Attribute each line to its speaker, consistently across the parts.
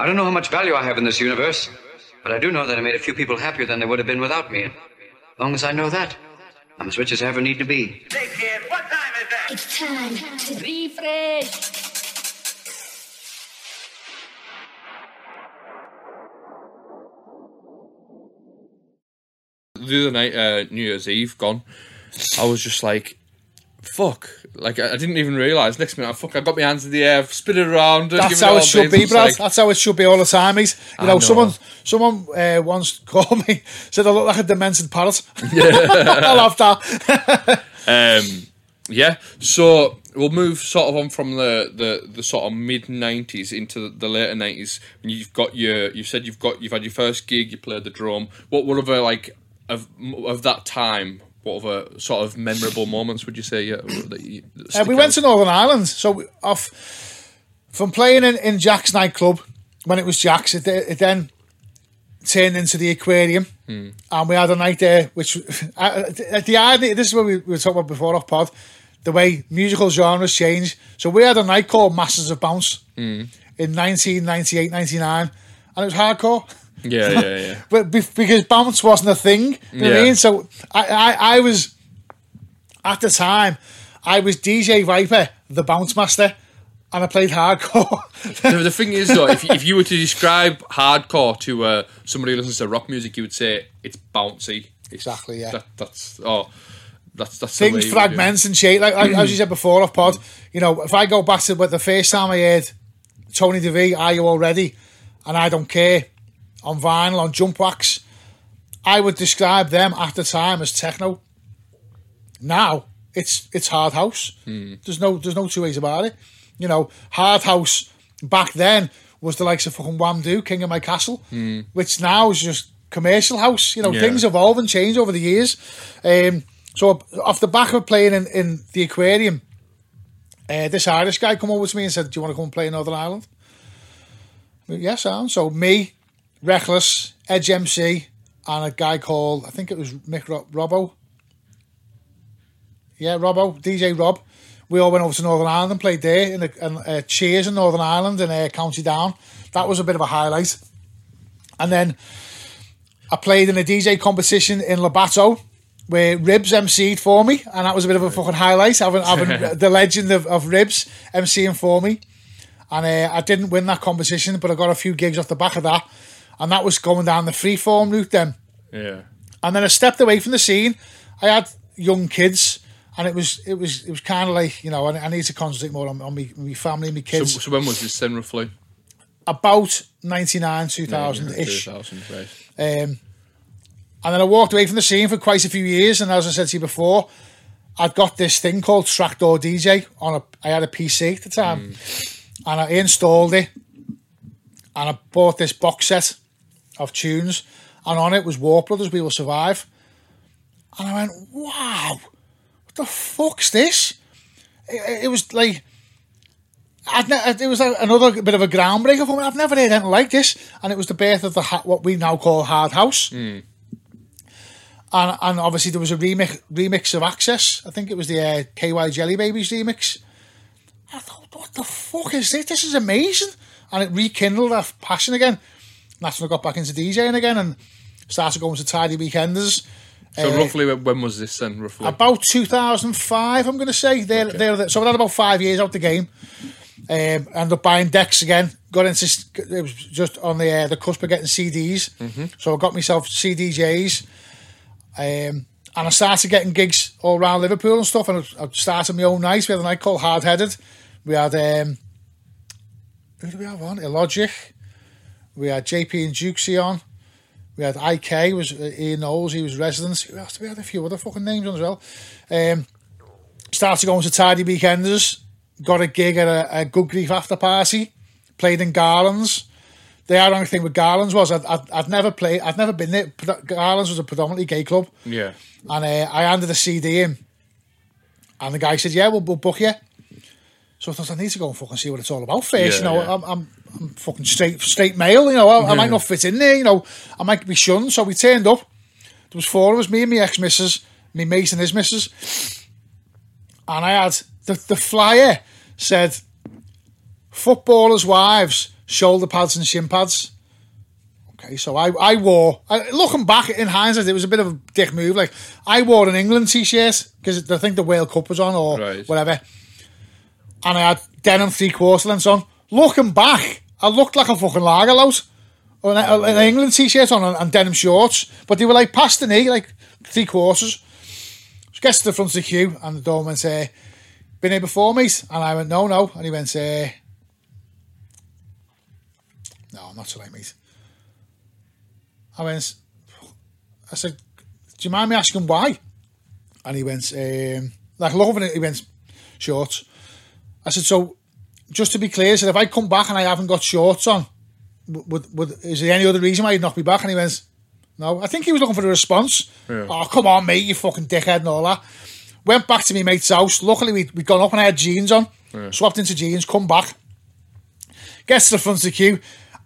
Speaker 1: I don't know how much value I have in this universe, but I do know that I made a few people happier than they would have been without me. As long as I know that, I'm as rich as I ever need to be.
Speaker 2: Hey kid, what time is that?
Speaker 3: It's time to Riffresh.
Speaker 4: the other night, uh, New Year's Eve, gone. I was just like, fuck. Like, I, I didn't even realise. Next minute, I fuck, I got my hands in the air, spin it around. and
Speaker 5: That's
Speaker 4: give it
Speaker 5: how
Speaker 4: all
Speaker 5: it should be, Brad.
Speaker 4: like-
Speaker 5: That's how it should be all the time. He's, you know,
Speaker 4: know.
Speaker 5: someone someone uh, once called me said I look like a demented parrot. Yeah. I love that.
Speaker 4: Um, yeah, so we'll move sort of on from the, the, the sort of mid '90s into the later '90s. And you've got your, you said you've got, you've had your first gig, you played the drum. What what other like of of that time? What other sort of memorable moments would you say? Yeah, you,
Speaker 5: Uh, we went to Northern Ireland, so we- off from playing in, in Jack's nightclub when it was Jack's, it, it then turned into the aquarium, hmm. and we had a night there. Which at uh, uh, the idea, this is what we, we were talking about before off pod, the way musical genres change. So we had a night called Masters of Bounce hmm. in 1998, 99, and it was hardcore.
Speaker 4: Yeah, yeah, yeah.
Speaker 5: but be- because bounce wasn't a thing. You know what I mean? So I, I, I was at the time, I was DJ Viper, the bounce master, and I played hardcore.
Speaker 4: the, the thing is though, if, if you were to describe hardcore to uh, somebody who listens to rock music, you would say it's bouncy. It's,
Speaker 5: Exactly, yeah.
Speaker 4: That, that's oh, that's that's the
Speaker 5: Things
Speaker 4: you would do it.
Speaker 5: fragments and shit. Like, like as you said before, off pod. You know, if I go back to what the first time I heard Tony De Vit, "Are You Already?" and I don't care on vinyl on Jump Wax, I would describe them at the time as techno. Now it's it's hard house. There's no there's no two ways about it. You know, hard house back then was the likes of fucking Wamdue, King of My Castle, which now is just commercial house. You know,
Speaker 4: Yeah.
Speaker 5: things evolve and change over the years. Um, so off the back of playing in, in the aquarium, uh, this Irish guy come over to me and said, "Do you want to come and play in Northern Ireland?" Yes, I went, Yes, sound. So me, Reckless, Edge MC, and a guy called I think it was Mick Ro- Robbo. Yeah, Robbo, DJ Rob. We all went over to Northern Ireland and played there in, a, in uh, Cheers in Northern Ireland in uh, County Down. That was a bit of a highlight. And then I played in a DJ competition in Labato where Ribs MC'd for me, and that was a bit of a fucking highlight having, having the legend of, of Ribs MCing for me. And uh, I didn't win that competition, but I got a few gigs off the back of that. And that was going down the freeform route then.
Speaker 4: Yeah.
Speaker 5: And then I stepped away from the scene. I had young kids, and it was it was it was kind of like you know I, I need to concentrate more on, on me, my family, my kids.
Speaker 4: so when was this then roughly?
Speaker 5: About ninety nine, two thousand ish.
Speaker 4: 2000, right.
Speaker 5: Um, and then I walked away from the scene for quite a few years. And as I said to you before, I'd got this thing called Traktor DJ on a. I had a PC at the time, and I installed it, and I bought this box set of tunes, and on it was Warp Brothers, We Will Survive, and I went, wow, what the fuck's this? It, it was like. I'd ne- it was a, another bit of a groundbreaker for me. I've never heard anything like this, and it was the birth of the ha- what we now call hard house. And and obviously there was a remix remix of Access. I think it was the uh, KY Jelly Babies remix. I thought, what the fuck is this? This is amazing, and it rekindled that passion again. And that's when I got back into DJing again and started going to tidy weekenders.
Speaker 4: So
Speaker 5: Uh,
Speaker 4: roughly when, was this then? Roughly.
Speaker 5: about 2005, I'm going to say. They're, they're, so I had about five years out the game. Um, ended up buying decks again. Got into it was just on the uh, the cusp of getting CDs. So I got myself CDJs, um, and I started getting gigs all around Liverpool and stuff. And I I started my own nights. We had a night called Hard Headed. We had um, who do we have on? Illogic. We had JP and Jukesy on. We had IK, was uh, Ian Knowles, he was resident. Who else? We had a few other fucking names on as well. Um, started going to Tidy Weekenders, got a gig at a, a Good Grief after party, played in Garlands. The ironic thing with Garlands was I'd, I'd, I'd never played, I'd never been there. Garlands was a predominantly gay club.
Speaker 4: yeah.
Speaker 5: And uh, I handed a CD in, and the guy said, "Yeah, we'll, we'll book you." So I thought I need to go and fucking see what it's all about first.
Speaker 4: Yeah,
Speaker 5: you know,
Speaker 4: yeah.
Speaker 5: I'm, I'm I'm fucking straight straight male. You know, I, I might not fit in there. You know, I might be shunned. So we turned up. There was four of us, me and my ex missus, me mate and his missus, and I had the the flyer said, "Footballers' wives shoulder pads and shin pads. Okay, so I, I wore, I, looking back in hindsight, it was a bit of a dick move. Like, I wore an England t shirt because I think the World Cup was on or
Speaker 4: Right.
Speaker 5: whatever. And I had denim three quarter lengths on. Looking back, I looked like a fucking lager lout. An, an England t shirt on and, and denim shorts, but they were like past the knee, like three quarters. Gets to the front of the queue, and the doorman say, "Been here before, mate?" And I went, "No, no." And he went, uh, "No, I'm not so late, mate." I went, I said, "Do you mind me asking why?" And he went, um, like loving it. He went, "Shorts." I said, "So, just to be clear, said if I come back and I haven't got shorts on, would, would is there any other reason why you'd not be back?" And he went, "No." I think he was looking for a response. Oh, come on, mate, you fucking dickhead and all that. Went back to my mate's house. Luckily, we'd, we'd gone up and I had jeans on. Swapped into jeans, come back. Gets to the front of the queue.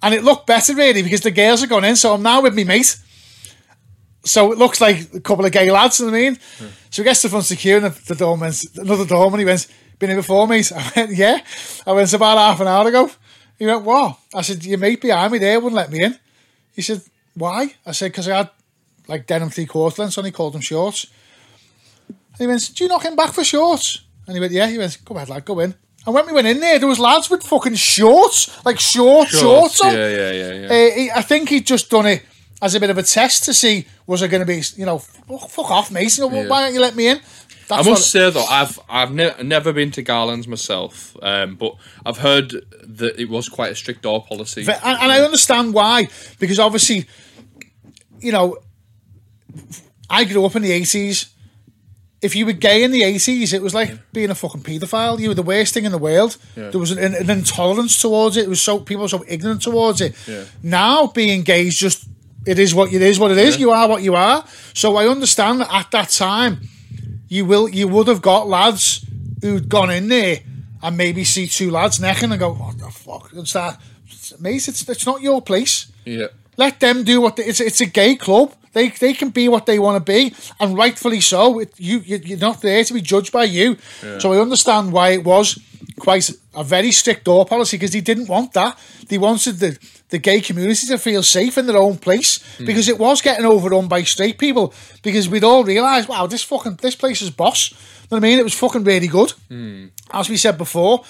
Speaker 5: And it looked better, really, because the girls are going in. So I'm now with me mate. So it looks like a couple of gay lads, you know what I mean? So he gets to the front of the queue and the, the doorman's, another doorman, he went, been here before, mate? I went, yeah. I went, "It's about half an hour ago. He went, what? I said, your mate behind me there wouldn't let me in. He said, why? I said, because I had like denim three quarter lengths on, he called them shorts. And he went, do you knock him back for shorts? And he went, yeah. He went, go ahead, lad, go in. And when we went in there, there was lads with fucking shorts, like short shorts, on.
Speaker 4: Yeah, yeah, yeah, yeah.
Speaker 5: Uh, he, I think he'd just done it as a bit of a test to see was I going to be, you know, fuck, fuck off, mate. You know,
Speaker 4: Yeah.
Speaker 5: Why don't you let me in?
Speaker 4: I must say though, I've I've ne- never been to Garland's myself, um, but I've heard that it was quite a strict door policy.
Speaker 5: And, and I understand why, because obviously, you know, I grew up in the eighties. If you were gay in the eighties, it was like being a fucking paedophile. You were the worst thing in the world.
Speaker 4: Yeah.
Speaker 5: There was an, an intolerance towards it. It was so people were so ignorant towards it.
Speaker 4: Yeah.
Speaker 5: Now being gay is just it is what it is. What it is.
Speaker 4: Yeah.
Speaker 5: You are what you are. So I understand that at that time, you will you would have got lads who'd gone in there and maybe see two lads necking and go, what the fuck? And start, mate, it's it's not your place.
Speaker 4: yeah,
Speaker 5: Let them do what they, it's. It's a gay club. They they can be what they want to be, and rightfully so. It, you you- you're not there to be judged by you. So I understand why it was quite a very strict door policy because he didn't want that. They wanted the the gay community to feel safe in their own place hmm. because it was getting overrun by straight people. Because we'd all realised, wow, this fucking this place is boss. You know what I mean? It was fucking really good. Hmm. As we said before,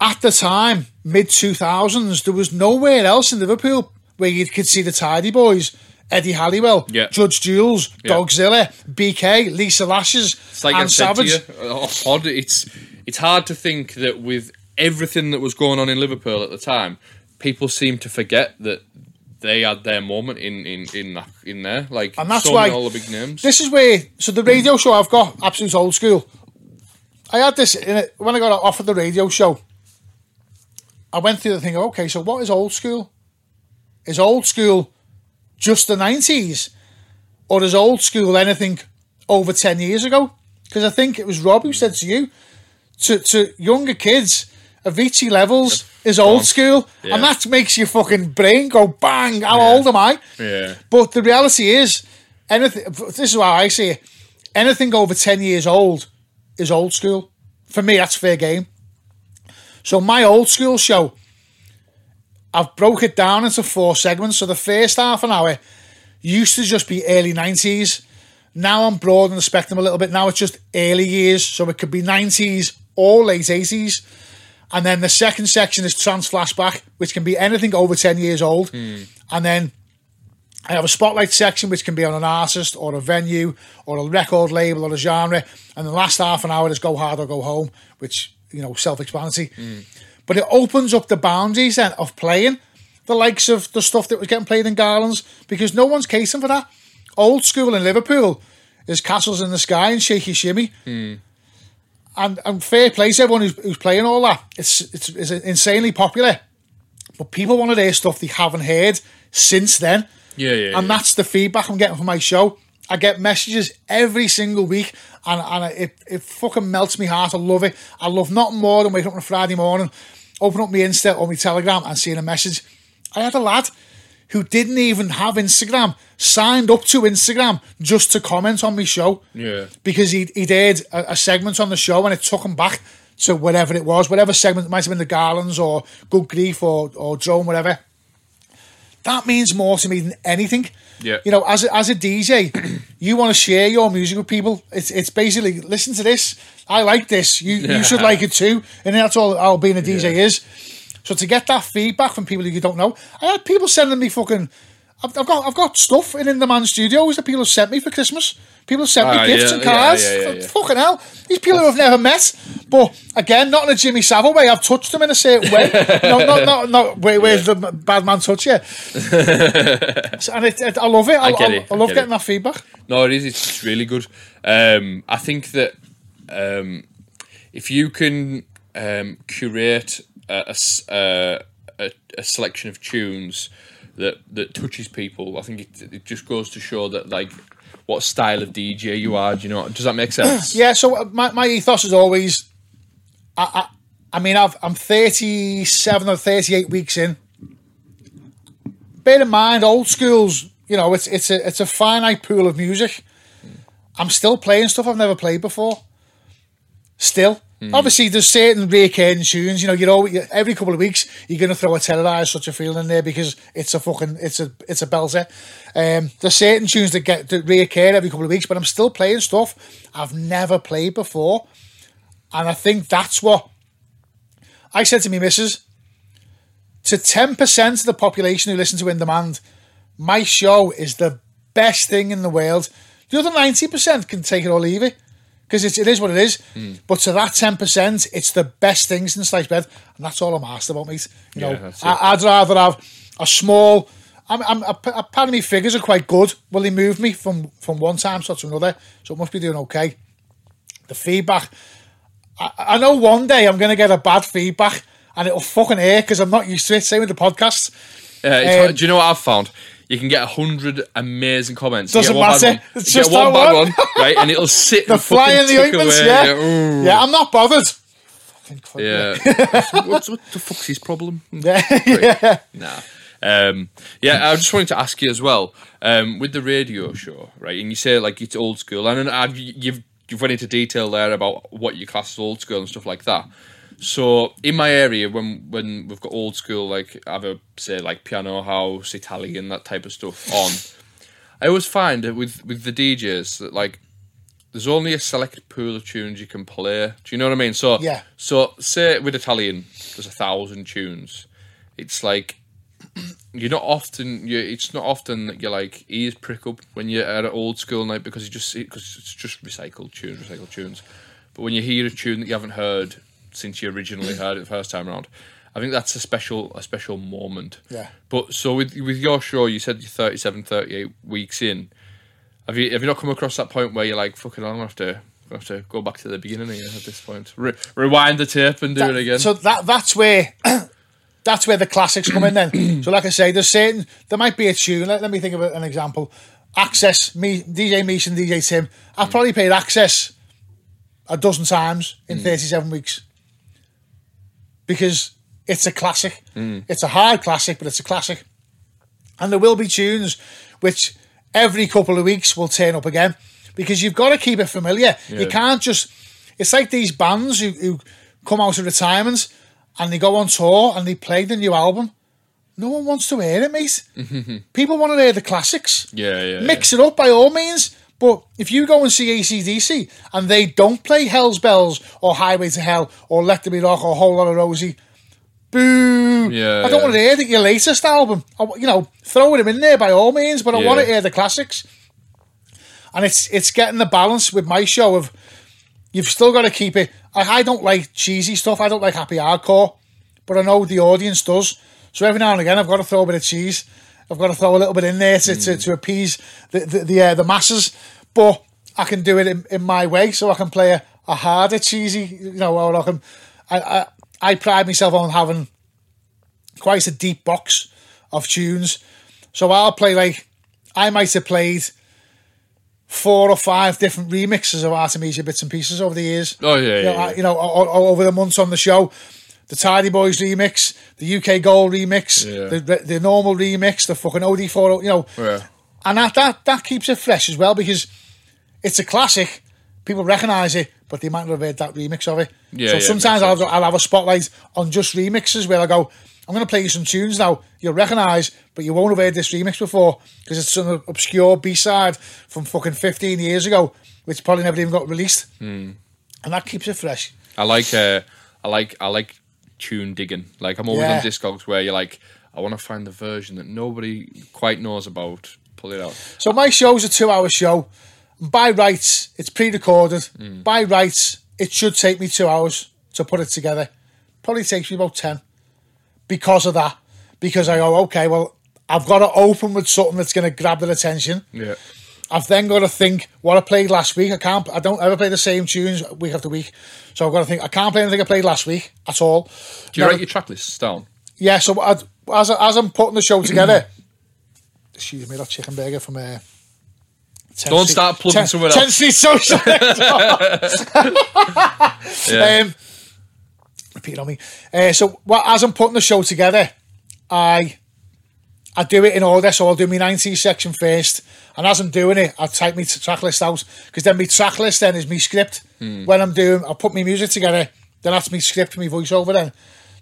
Speaker 5: at the time, mid 2000s, there was nowhere else in Liverpool where you could see the Tidy Boys, Eddie Halliwell,
Speaker 4: Yeah.
Speaker 5: Judge Jules,
Speaker 4: Yeah.
Speaker 5: Dogzilla, BK, Lisa Lashes,
Speaker 4: it's like
Speaker 5: and Savage.
Speaker 4: to you, oh, off pod. It's it's hard to think that with everything that was going on in Liverpool at the time, people seem to forget that they had their moment in in in that, in there. Like
Speaker 5: And that's
Speaker 4: so
Speaker 5: why
Speaker 4: all the big names.
Speaker 5: This is where, so the radio show I've got, Absolute Old School. I had this in it when I got offered the radio show. I went through the thing. Okay, so what is old school? Is old school just the nineties, or is old school anything over ten years ago? Because I think it was Rob who said to you, to to younger kids, Avicii levels is old school,
Speaker 4: Yeah.
Speaker 5: and that makes your fucking brain go bang. How
Speaker 4: Yeah.
Speaker 5: old am I?
Speaker 4: yeah,
Speaker 5: But the reality is, anything. This is how I see it. Anything over ten years old is old school. For me, that's fair game. So my old school show, I've broke it down into four segments. So the first half an hour used to just be early nineties. Now I'm broadening the spectrum a little bit. Now it's just early years, so it could be nineties or late eighties. And then the second section is trance flashback, which can be anything over ten years old. Hmm. And then I have a spotlight section which can be on an artist or a venue or a record label or a genre. And the last half an hour is go hard or go home, which, you know, self explanatory. Hmm. But it opens up the boundaries then of playing the likes of the stuff that was getting played in Garlands because no one's casing for that. Old school in Liverpool is Castles in the Sky and Shaky Shimmy. Hmm. And, and fair play to everyone who's, who's playing all that. It's, it's, it's insanely popular. But people want to hear stuff they haven't heard since then.
Speaker 4: yeah, yeah.
Speaker 5: And
Speaker 4: yeah.
Speaker 5: that's the feedback I'm getting from my show. I get messages every single week, and, and it, it fucking melts my heart. I love it. I love nothing more than waking up on a Friday morning, open up my Insta or my Telegram, and seeing a message. I had a lad who didn't even have Instagram signed up to Instagram just to comment on my show
Speaker 4: Yeah.
Speaker 5: because he he did a, a segment on the show and it took him back to whatever it was, whatever segment it might have been the Garlands or Good Grief or or Drome, whatever. That means more to me than anything.
Speaker 4: Yeah.
Speaker 5: You know, as a, as a DJ, you want to share your music with people. It's it's basically listen to this. I like this. You you should like it too. And that's all all being a DJ is. So to get that feedback from people that you don't know, I had people sending me fucking. I've, I've got I've got stuff in in the man studios that people have sent me for Christmas. People have sent me
Speaker 4: Ah,
Speaker 5: gifts
Speaker 4: yeah,
Speaker 5: and cards.
Speaker 4: yeah, yeah, yeah.
Speaker 5: Fucking hell, these people who I've never met. But again, not in a Jimmy Savile way. I've touched them in a certain way. no, not not not where, where's the bad man touch you? So- and it, it, I love it. I,
Speaker 4: I get
Speaker 5: I-
Speaker 4: it,
Speaker 5: I love
Speaker 4: get
Speaker 5: getting
Speaker 4: it.
Speaker 5: that feedback.
Speaker 4: No, it is. It's, it's really good. Um, I think that um, if you can um, curate a, a a- a selection of tunes that that touches people, I think it, it just goes to show that like what style of DJ you are. Do you know? Does that make sense?
Speaker 5: Yeah. So uh, my, my ethos is always. I, I I mean I've I'm 37 or 38 weeks in. Bear in mind, old schools. You know, it's it's a it's a finite pool of music. I'm still playing stuff I've never played before. Still. Obviously, there's certain recurring tunes. You know, you know, every couple of weeks you're going to throw a terrorize such a feeling in there because it's a fucking, it's a, it's a belter. Um, there's certain tunes that get that reoccur every couple of weeks, but I'm still playing stuff I've never played before, and I think that's what I said to me missus. To ten percent of the population who listen to In Demand, my show is the best thing in the world. The other ninety percent can take it or leave it because it is what it is.
Speaker 4: Hmm.
Speaker 5: But to that ten percent, it's the best thing since sliced bread, and that's all I'm asked about, mate. You
Speaker 4: Yeah,
Speaker 5: know. I, I'd rather have a small. I'm, I'm, a, a part of me figures are quite good. Well, they moved me from from one time slot to another, so it must be doing okay. The feedback. I, I know one day I'm going to get a bad feedback, and it'll fucking hurt because I'm not used to it. Same with the podcast.
Speaker 4: Yeah, it's,
Speaker 5: Um,
Speaker 4: do you know what I've found? You can get a hundred amazing comments.
Speaker 5: Doesn't matter. It's
Speaker 4: you
Speaker 5: just
Speaker 4: get one bad
Speaker 5: one.
Speaker 4: right? And it'll sit.
Speaker 5: The fly in the ointments,
Speaker 4: away.
Speaker 5: yeah.
Speaker 4: ooh.
Speaker 5: Yeah, I'm not bothered.
Speaker 4: Yeah. What's what the fuck's his problem?
Speaker 5: Yeah, yeah.
Speaker 4: Nah. Um, yeah, I just wanted to ask you as well um, with the radio show, right? And you say like it's old school, and I've, you've you've went into detail there about what you class as old school and stuff like that. So in my area, when when we've got old school, like have a say like piano house, Italian, that type of stuff on, I always find that with with the DJs that like there's only a select pool of tunes you can play. Do you know what I mean? So
Speaker 5: Yeah.
Speaker 4: So say with Italian, there's a thousand tunes. It's like you're not often you it's not often that you're like ears prick up when you're at an old school night because you just because it's just recycled tunes, recycled tunes. But when you hear a tune that you haven't heard since you originally heard it the first time around, I think that's a special a special moment.
Speaker 5: Yeah.
Speaker 4: But so with with your show, you said you're 37, 38 weeks in. Have you have you not come across that point where you're like, fucking, I'm gonna have to. Gonna have to go back to the beginning again at this point. Re- rewind the tape and do
Speaker 5: That-
Speaker 4: it again.
Speaker 5: So that that's where that's where the classics come in. Then, so like I say, there's certain there might be a tune. Let, let me think of an example. Access, me, DJ Misjah and DJ Tim. I've mm. probably played Access a dozen times in mm. 37 weeks because it's a classic. Mm. It's a hard classic, but it's a classic. And there will be tunes which every couple of weeks will turn up again because you've got to keep it familiar. You can't just. It's like these bands who, who come out of retirement and they go on tour and they play the new album. No one wants to hear it, mate. People want to hear the classics.
Speaker 4: yeah, yeah.
Speaker 5: Mix it up by all means. But if you go and see ACDC and they don't play Hell's Bells or Highway to Hell or Let There Be Rock or Whole Lot of Rosie, boo.
Speaker 4: Yeah,
Speaker 5: I don't
Speaker 4: yeah.
Speaker 5: want to hear your latest album. I, you know, throw them in there by all means, but I
Speaker 4: Yeah.
Speaker 5: want to hear the classics. And it's it's getting the balance with my show of you've still got to keep it. I, I don't like cheesy stuff. I don't like happy hardcore, but I know the audience does. So every now and again, I've got to throw a bit of cheese. I've got to throw a little bit in there to, to, to appease the the the, uh, the masses. But I can do it in, in my way, so I can play a, a harder cheesy, you know, or I can. I, I I pride myself on having quite a deep box of tunes. So I'll play like I might have played four or five different remixes of Artemesia bits and pieces over the years.
Speaker 4: Oh, yeah,
Speaker 5: you know,
Speaker 4: yeah,
Speaker 5: you know, o- o- over the months on the show. The Tidy Boys remix, the UK Gold remix,
Speaker 4: Yeah.
Speaker 5: the the normal remix, the fucking OD4, you know,
Speaker 4: Yeah.
Speaker 5: And that, that that keeps it fresh as well because it's a classic. People recognise it, but they might not have heard that remix of it.
Speaker 4: Yeah,
Speaker 5: so
Speaker 4: yeah,
Speaker 5: sometimes I'll. I'll have a spotlight on just remixes where I go, I'm going to play you some tunes now you'll recognise, but you won't have heard this remix before because it's some obscure B side from fucking 15 years ago, which probably never even got released.
Speaker 4: Hmm.
Speaker 5: And that keeps it fresh.
Speaker 4: I like uh, I like I like tune digging. Like I'm always
Speaker 5: Yeah.
Speaker 4: on Discogs where you're like, I want to find the version that nobody quite knows about. Pull it out.
Speaker 5: So my show's a two-hour show. By rights, it's pre-recorded.
Speaker 4: Hmm.
Speaker 5: By rights, it should take me two hours to put it together. Probably takes me about ten because of that. Because I go, okay, well, I've got to open with something that's going to grab their attention.
Speaker 4: Yeah.
Speaker 5: I've then got to think what I played last week. I can't. I don't ever play the same tunes week after week. So I've got to think. I can't play anything I played last week at all.
Speaker 4: Do you
Speaker 5: Now-
Speaker 4: write your track lists down?
Speaker 5: Yeah. So I'd, as I- as I'm putting the show together, excuse me, that chicken burger from uh, 10
Speaker 4: Don't start plugging
Speaker 5: 10
Speaker 4: somewhere
Speaker 5: 10
Speaker 4: else.
Speaker 5: Street Social.
Speaker 4: Yeah.
Speaker 5: um, repeat on me. Uh, so what, as I'm putting the show together, I I do it in order. So I'll do my 90s section first, and as I'm doing it, I type my track list out because then my track list then is my script. When I'm doing, I put my music together. Then that's my script, my voiceover. Then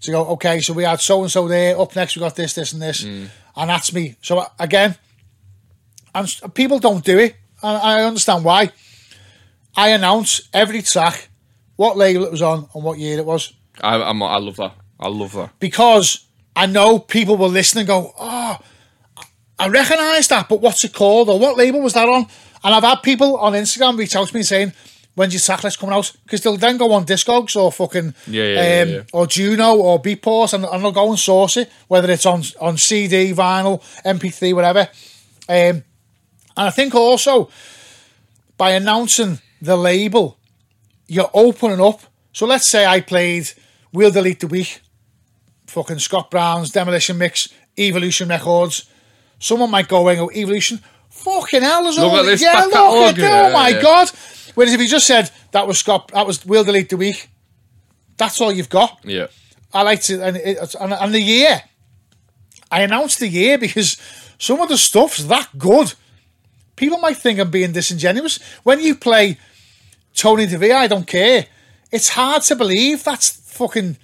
Speaker 5: to go, okay, so we had so and so there. Up next, we got this, this, and this, mm. and that's me. So uh, again, and people don't do it, and I understand why. I announce every track, what label it was on, and what year it was
Speaker 4: I, I'm, I love that. I love that.
Speaker 5: because I know people will listen and go, oh, I recognise that, but what's it called or what label was that on? And I've had people on Instagram reach out to me saying, when's your track list coming out? Because they'll then go on Discogs or fucking
Speaker 4: Yeah, yeah, yeah,
Speaker 5: um,
Speaker 4: yeah.
Speaker 5: or Juno or Beatport and, and they'll go and source it, whether it's on on CD, vinyl, MP3, whatever. Um, and I think also by announcing the label, you're opening up. So let's say I played We'll Delete the Week, fucking Scott Brown's Demolition Mix, Evolution Records. Someone might go and go, Evolution, fucking hell, there's
Speaker 4: Look
Speaker 5: all
Speaker 4: at this
Speaker 5: yeah, look at
Speaker 4: yeah,
Speaker 5: oh my
Speaker 4: yeah.
Speaker 5: god. Whereas if you just said that was Scott, that was We'll Delete the Week, that's all you've got.
Speaker 4: Yeah.
Speaker 5: I like to, and, it, and, and the year. I announced the year because some of the stuff's that good. People might think I'm being disingenuous. When you play Tony De Vit, I don't care. It's hard to believe that's fucking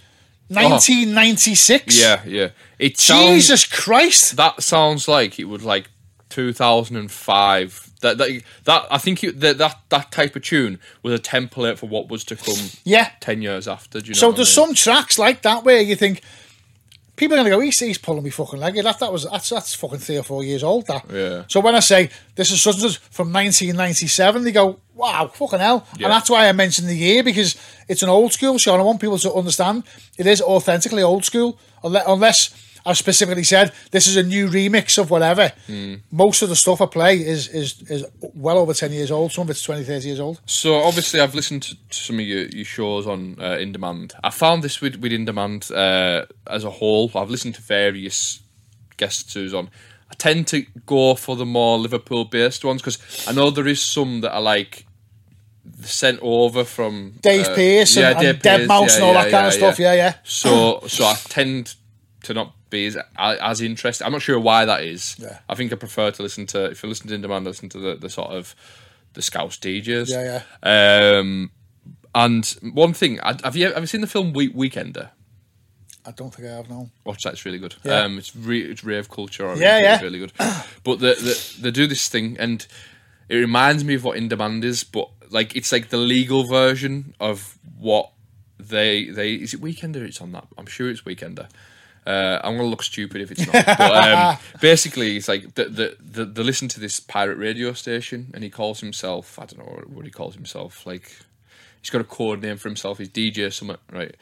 Speaker 5: 1996.
Speaker 4: Yeah, yeah. It sounds,
Speaker 5: Jesus Christ.
Speaker 4: that sounds like it would like 2005. That that, that I think it, that, that that type of tune was a template for what was to come.
Speaker 5: Yeah.
Speaker 4: 10 years after. Do you know
Speaker 5: So
Speaker 4: what I
Speaker 5: there's
Speaker 4: mean?
Speaker 5: some tracks like that where you think people are gonna go, he's, he's pulling me fucking leg. That that was that's that's fucking three or four years old. That.
Speaker 4: Yeah.
Speaker 5: So when I say this is such from 1997, they go, wow, fucking hell.
Speaker 4: Yeah.
Speaker 5: And that's why I mentioned the year because it's an old school show, and I want people to understand it is authentically old school, unless. I've specifically said this is a new remix of whatever.
Speaker 4: Hmm.
Speaker 5: Most of the stuff I play is is is well over 10 years old. Some of it's 20, 30 years old.
Speaker 4: So obviously, I've listened to, some of your, your shows on uh, In Demand. I found this with, with In Demand uh, as a whole. I've listened to various guests who's on. I tend to go for the more Liverpool-based ones because I know there is some that are like sent over from
Speaker 5: Dave
Speaker 4: uh,
Speaker 5: Pearce and, and deadmau5 and all that kind of stuff. Yeah, yeah.
Speaker 4: So so I tend to not be as, as interested. I'm not sure why that is.
Speaker 5: Yeah.
Speaker 4: I think I prefer to listen to if you listen to In Demand, listen to the, the sort of the Scouse DJs.
Speaker 5: Yeah,
Speaker 4: yeah. Um, and one thing, have you ever seen the film Week Weekender?
Speaker 5: I don't think I have no.
Speaker 4: Watch that; it's really good.
Speaker 5: Yeah.
Speaker 4: Um, it's re- it's rave culture. It's
Speaker 5: Yeah, yeah.
Speaker 4: really good. But the, the they do this thing, and it reminds me of what In Demand is, but like it's like the legal version of what they they is it Weekender? It's on that. I'm sure it's Weekender. Uh, I'm gonna look stupid if it's not. but um, basically, it's like the, the the they listen to this pirate radio station, and he calls himself I don't know what, he calls himself. Like he's got a code name for himself. He's DJ something, right?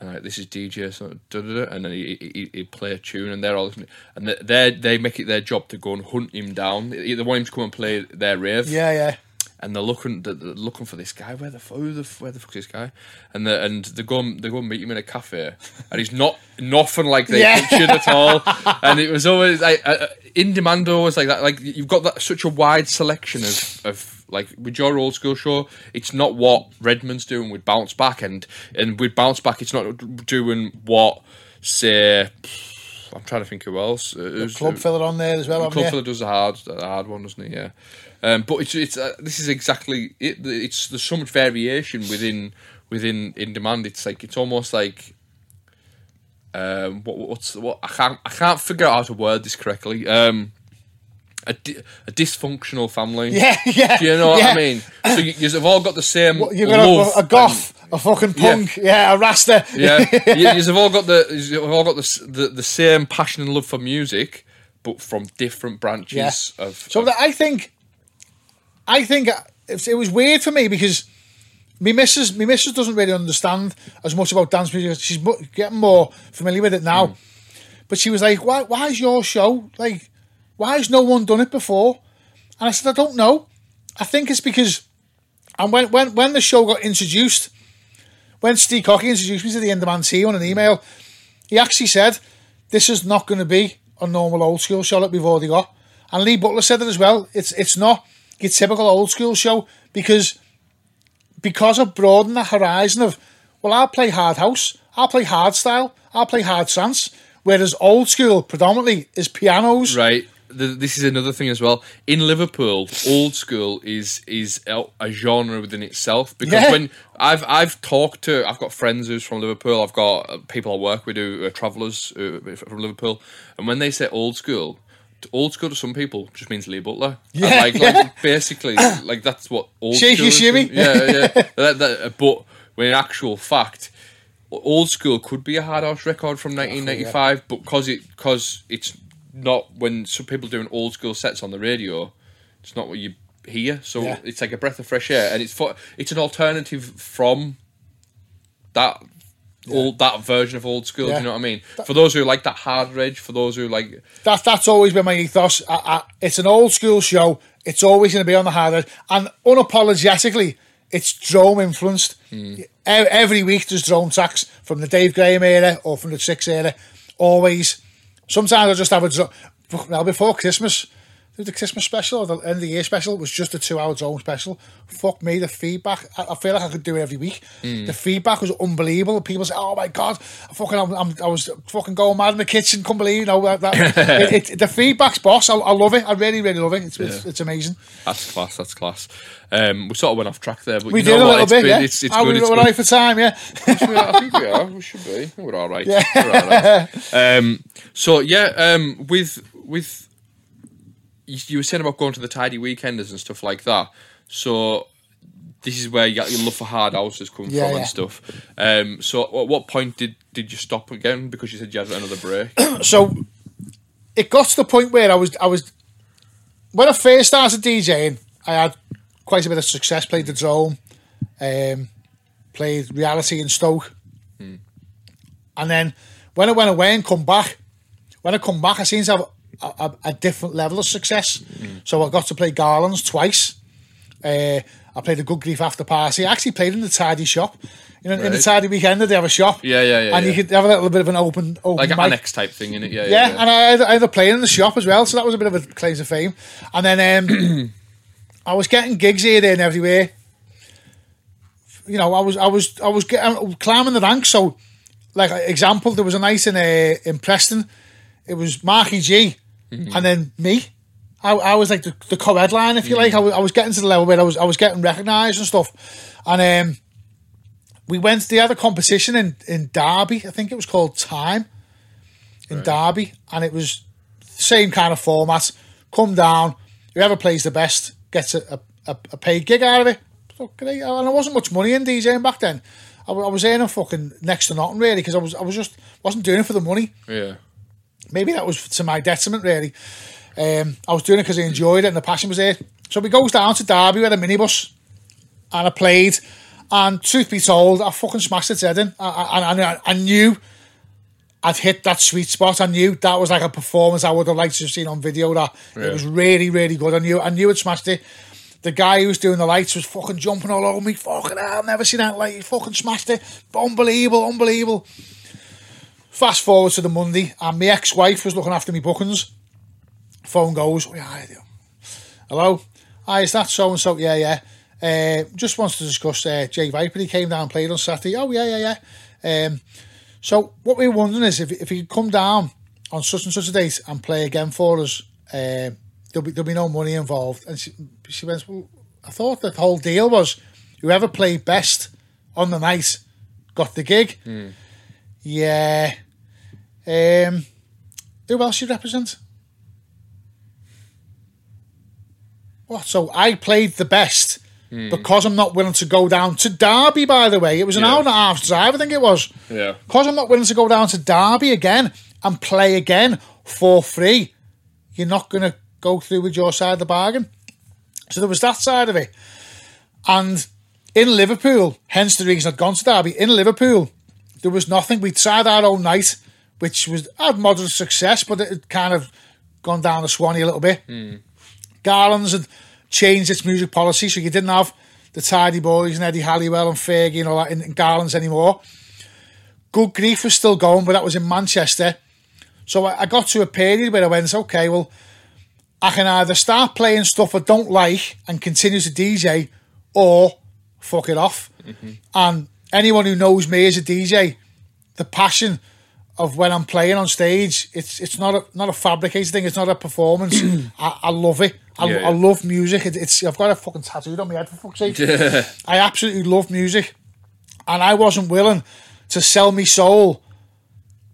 Speaker 4: And like, this is DJ, so da, da, da, and then he, he, he play a tune, and they're all listening, and they they make it their job to go and hunt him down. They want him to come and play their rave,
Speaker 5: Yeah, yeah.
Speaker 4: And they're looking they're looking for this guy. Where the who the where the fuck is this guy? And they and they go they go meet him in a cafe, and he's not nothing like they
Speaker 5: Yeah.
Speaker 4: pictured at all. And it was always like uh, in demand, always like that. Like you've got that such a wide selection of of like with your old school show. It's not what Redmond's doing with Bounce Back, and and with Bounce Back, it's not doing what say. I'm trying to think who else. Uh,
Speaker 5: Club filler on there as well.
Speaker 4: Club
Speaker 5: you?
Speaker 4: filler does the hard, the hard one, doesn't he? Yeah. Um, but it's it's uh, this is exactly it. It's there's so much variation within within in demand. It's like it's almost like. Um, what what's what I can't I can't figure out how to word this correctly. Um, a, di- a dysfunctional family.
Speaker 5: Yeah, yeah.
Speaker 4: Do you know what
Speaker 5: yeah.
Speaker 4: I mean? So you, you've all got the same.
Speaker 5: What, You've got a, a goth, a fucking punk, yeah, a rasta.
Speaker 4: yeah, you, you've all got the you've all got the, the the same passion and love for music, but from different branches of.
Speaker 5: So
Speaker 4: of-
Speaker 5: that I think, I think it was weird for me because me missus, me missus doesn't really understand as much about dance music. She's getting more familiar with it now,
Speaker 4: Hmm.
Speaker 5: but she was like, "Why? Why is your show like? Why has no one done it before?" And I said, "I don't know. I think it's because." And when when when the show got introduced, when Steve Cocky introduced me to the In Demand team on an email, he actually said, "This is not going to be a normal old school show that we've already got." And Lee Butler said it as well. It's it's not your typical old school show because because of broadening the horizon of well, I'll play hard house, I'll play hard style, I'll play hard trance, whereas old school predominantly is pianos.
Speaker 4: right the, this is another thing as well in liverpool old school is is a a genre within itself because
Speaker 5: Yeah.
Speaker 4: when i've i've talked to i've got friends who's from liverpool i've got uh, people i work with who are travelers uh, from liverpool and when they say old school Old school to some people just means Lee Butler.
Speaker 5: Yeah,
Speaker 4: like, like basically, like that's what old
Speaker 5: Shaky
Speaker 4: school is.
Speaker 5: shimmy.
Speaker 4: Yeah, yeah. that, that, but when in actual fact, old school could be a hard house record from 1995, but because it because it's not when some people doing old school sets on the radio, it's not what you hear. So
Speaker 5: Yeah.
Speaker 4: it's like a breath of fresh air, and it's for it's an alternative from that. Old that version of old school, do you know what I mean? For those who like that hard rage, for those who like
Speaker 5: That that's always been my ethos. I, I, it's an old school show. It's always going to be on the hard edge, and unapologetically, it's Drome influenced. Hmm. E- Every week there's Drome tracks from the Dave Graham era or from the Six era. Always. Sometimes I just have a. Now before Christmas, the Christmas special or the end of the year special was just a two hour Drome special. Fuck me, the feedback. I, I feel like I could do it every week. The feedback was unbelievable. People say, "Oh my god, I fucking, I'm, I'm, I was fucking going mad in the kitchen. Couldn't believe, you know, that, that. it, it, the feedback's boss. I, I love it. I really, really love it. It's, it's, it's amazing.
Speaker 4: That's class. That's class. Um, we sort of went off track there, but
Speaker 5: We
Speaker 4: you
Speaker 5: did
Speaker 4: know
Speaker 5: a little
Speaker 4: It's
Speaker 5: bit,
Speaker 4: been-
Speaker 5: yeah.
Speaker 4: It's, it's good.
Speaker 5: we,
Speaker 4: It's
Speaker 5: we're
Speaker 4: good.
Speaker 5: right for time, yeah.
Speaker 4: I think we are. We should be. We're all right. We're all right. Um, so yeah, um, with with you, were saying about going to the tidy weekenders and stuff like that. So this is where you got your love for hard houses coming
Speaker 5: Yeah,
Speaker 4: from
Speaker 5: yeah.
Speaker 4: and stuff. Um, so at what point did did you stop again? Because you said you had another break.
Speaker 5: so it got to the point where I was I was when I first started DJing, I had quite a bit of success. Played the Drome, um, played reality in Stoke, and then when I went away and come back, when I come back, I seem to have a, a, different level of success. So I got to play Garlands twice. Uh, I played a good grief after party. I actually played in the tidy shop. You know, in the
Speaker 4: Right.
Speaker 5: tidy weekend, they have a shop.
Speaker 4: Yeah, yeah, yeah,
Speaker 5: And you could have a little bit of an open, open
Speaker 4: like an
Speaker 5: mic.
Speaker 4: annex type thing in it. Yeah,
Speaker 5: Yeah,
Speaker 4: yeah.
Speaker 5: and I had, I had a play in the shop as well, so that was a bit of a claim to fame. And then um, I was getting gigs here, there, and everywhere. You know, I was, I was, I was getting climbing the ranks. So, like example, there was a night in uh, in Preston. It was Marky G, and then me. I, I was like the, the co-headline, if you like. I was, I was getting to the level where I was, I was getting recognised and stuff. And um, we went. They had a competition in in Derby. I think it was called Time in Derby, and it was the same kind of format. Come down, whoever plays the best gets a, a, a paid gig out of it. And there wasn't much money in DJing back then. I was earning fucking next to nothing really because I was I was just wasn't doing it for the money.
Speaker 4: yeah.
Speaker 5: Maybe that was to my detriment really. Um, I was doing it because I enjoyed it and the passion was there. So we goes down to Derby with a minibus, and I played. And truth be told, I fucking smashed its head in. I, I, I, I knew I'd hit that sweet spot. I knew that was like a performance I would have liked to have seen on video. That it was really, really good. I knew, I knew it smashed it. The guy who was doing the lights was fucking jumping all over me. Fucking hell, I've never seen that light. He fucking smashed it. Unbelievable, unbelievable. Fast forward to the Monday, and my ex-wife was looking after me bookings. Phone goes, oh, yeah, hello. Hi, is that so and so? Yeah, yeah. Uh, just wants to discuss uh, Jay Viper. He came down and played on Saturday. Oh, yeah, yeah, yeah. Um, so what we were wondering is if, if he could come down on such and such a date and play again for us. Uh, there'll be there'll be no money involved." And she she went, "Well, I thought the whole deal was whoever played best on the night got the gig." Yeah. Um, who else you represent? What? So I played the best because I'm not willing to go down to Derby. By the way, it was an
Speaker 4: Yeah.
Speaker 5: hour and a half drive. I think it was.
Speaker 4: Yeah.
Speaker 5: Because I'm not willing to go down to Derby again and play again for free. You're not going to go through with your side of the bargain. So there was that side of it. And in Liverpool, hence the reason I'd gone to Derby, in Liverpool, there was nothing. We'd tried our own night, which was had moderate success, but it had kind of gone down the Swanee a little bit. Hmm. Garland's had changed its music policy, so you didn't have the Tidy Boys and Eddie Halliwell and Fergie and all that in, in Garland's anymore. Good Grief was still going, but that was in Manchester. So I, I got to a period where I went, okay, well, I can either start playing stuff I don't like and continue to DJ, or fuck it off. Mm-hmm. And anyone who knows me as a DJ, the passion of when I'm playing on stage, it's it's not a not a fabricated thing. It's not a performance. I, I love it. I,
Speaker 4: Yeah,
Speaker 5: I love music. It, it's I've got a fucking tattooed on my head for fuck's sake. I absolutely love music, and I wasn't willing to sell me soul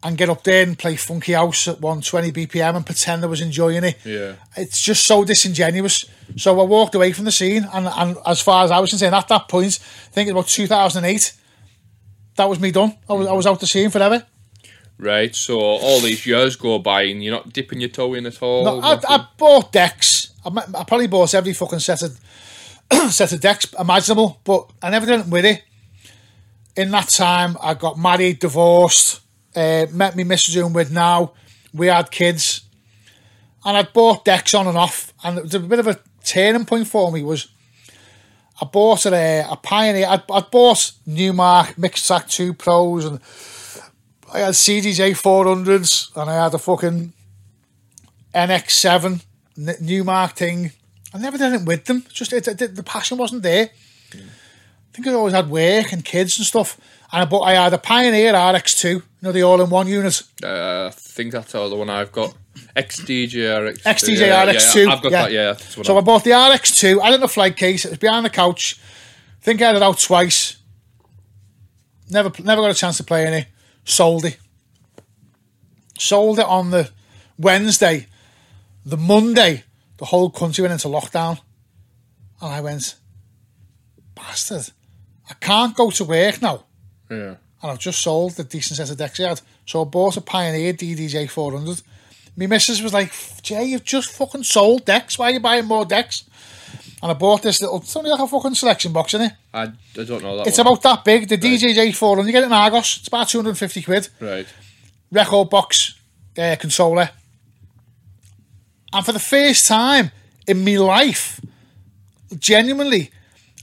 Speaker 5: and get up there and play funky house at 120 BPM and pretend I was enjoying it.
Speaker 4: Yeah.
Speaker 5: It's just so disingenuous. So I walked away from the scene, and, and as far as I was concerned, at that point, I think about 2008, that was me done. I was, I was out the scene forever.
Speaker 4: Right. So all these years go by and you're not dipping your toe in at all.
Speaker 5: No, I. I bought decks. I, I probably bought every fucking set of set of decks imaginable, but I never did it with it. In that time, I got married, divorced, uh, met me missus who I'm with now. We had kids, and I bought decks on and off. And it was a bit of a turning point for me. Was I bought a, a Pioneer? I I bought Numark Mixtrack Two Pros, and I had CDJ 400s, and I had a fucking NX7 N- Numark thing. I never did it with them. Just it, it, the passion wasn't there. I think I always had work and kids and stuff. And I, bought, I had a Pioneer RX2, you know, the all-in-one unit.
Speaker 4: Uh, I think that's all the one I've got. XDJ RX.
Speaker 5: XDJ
Speaker 4: yeah,
Speaker 5: RX2.
Speaker 4: Yeah, I've got that. Yeah.
Speaker 5: So I
Speaker 4: I've-
Speaker 5: bought the RX2. I didn't a flight case. It was behind the couch. think I had it out twice. Never, never got a chance to play in it. Sold it. Sold it on the Wednesday. The Monday, the whole country went into lockdown. And I went, bastard. I can't go to work now.
Speaker 4: yeah.
Speaker 5: and I've just sold the decent set of decks I had. So I bought a Pioneer DDJ 400. My missus was like, Jay, you've just fucking sold decks. Why are you buying more decks? And I bought this little, it's only like a fucking selection box isn't it.
Speaker 4: I, I don't know that
Speaker 5: It's
Speaker 4: one.
Speaker 5: about that big. The DJJ 400, you get it in Argos. It's about 250 quid.
Speaker 4: Right.
Speaker 5: Rekordbox, uh, controller. And for the first time in my life, genuinely,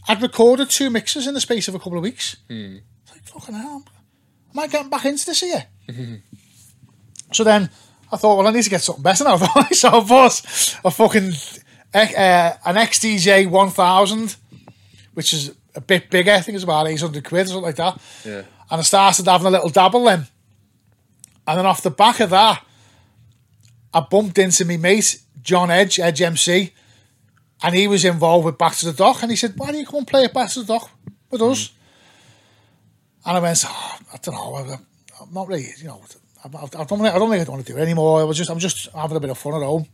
Speaker 5: I'd recorded two mixes in the space of a couple of weeks. It's like, fucking hell, am I getting back into this here? so then I thought, well, I need to get something better now. so I bought a fucking, uh, an XDJ 1000, which is a bit bigger. I think it's about 800 quid or something like that.
Speaker 4: Yeah.
Speaker 5: And I started having a little dabble then. And then off the back of that, I bumped into me mate, John Edge, Edge MC, and he was involved with Back to the Dock. And he said, Why don't you come and play at Back to the Dock with us? And I went, oh, I don't know, I'm- not really, you know, I, don't, I don't think I want to do it anymore. I was just, I'm just having a bit of fun at home.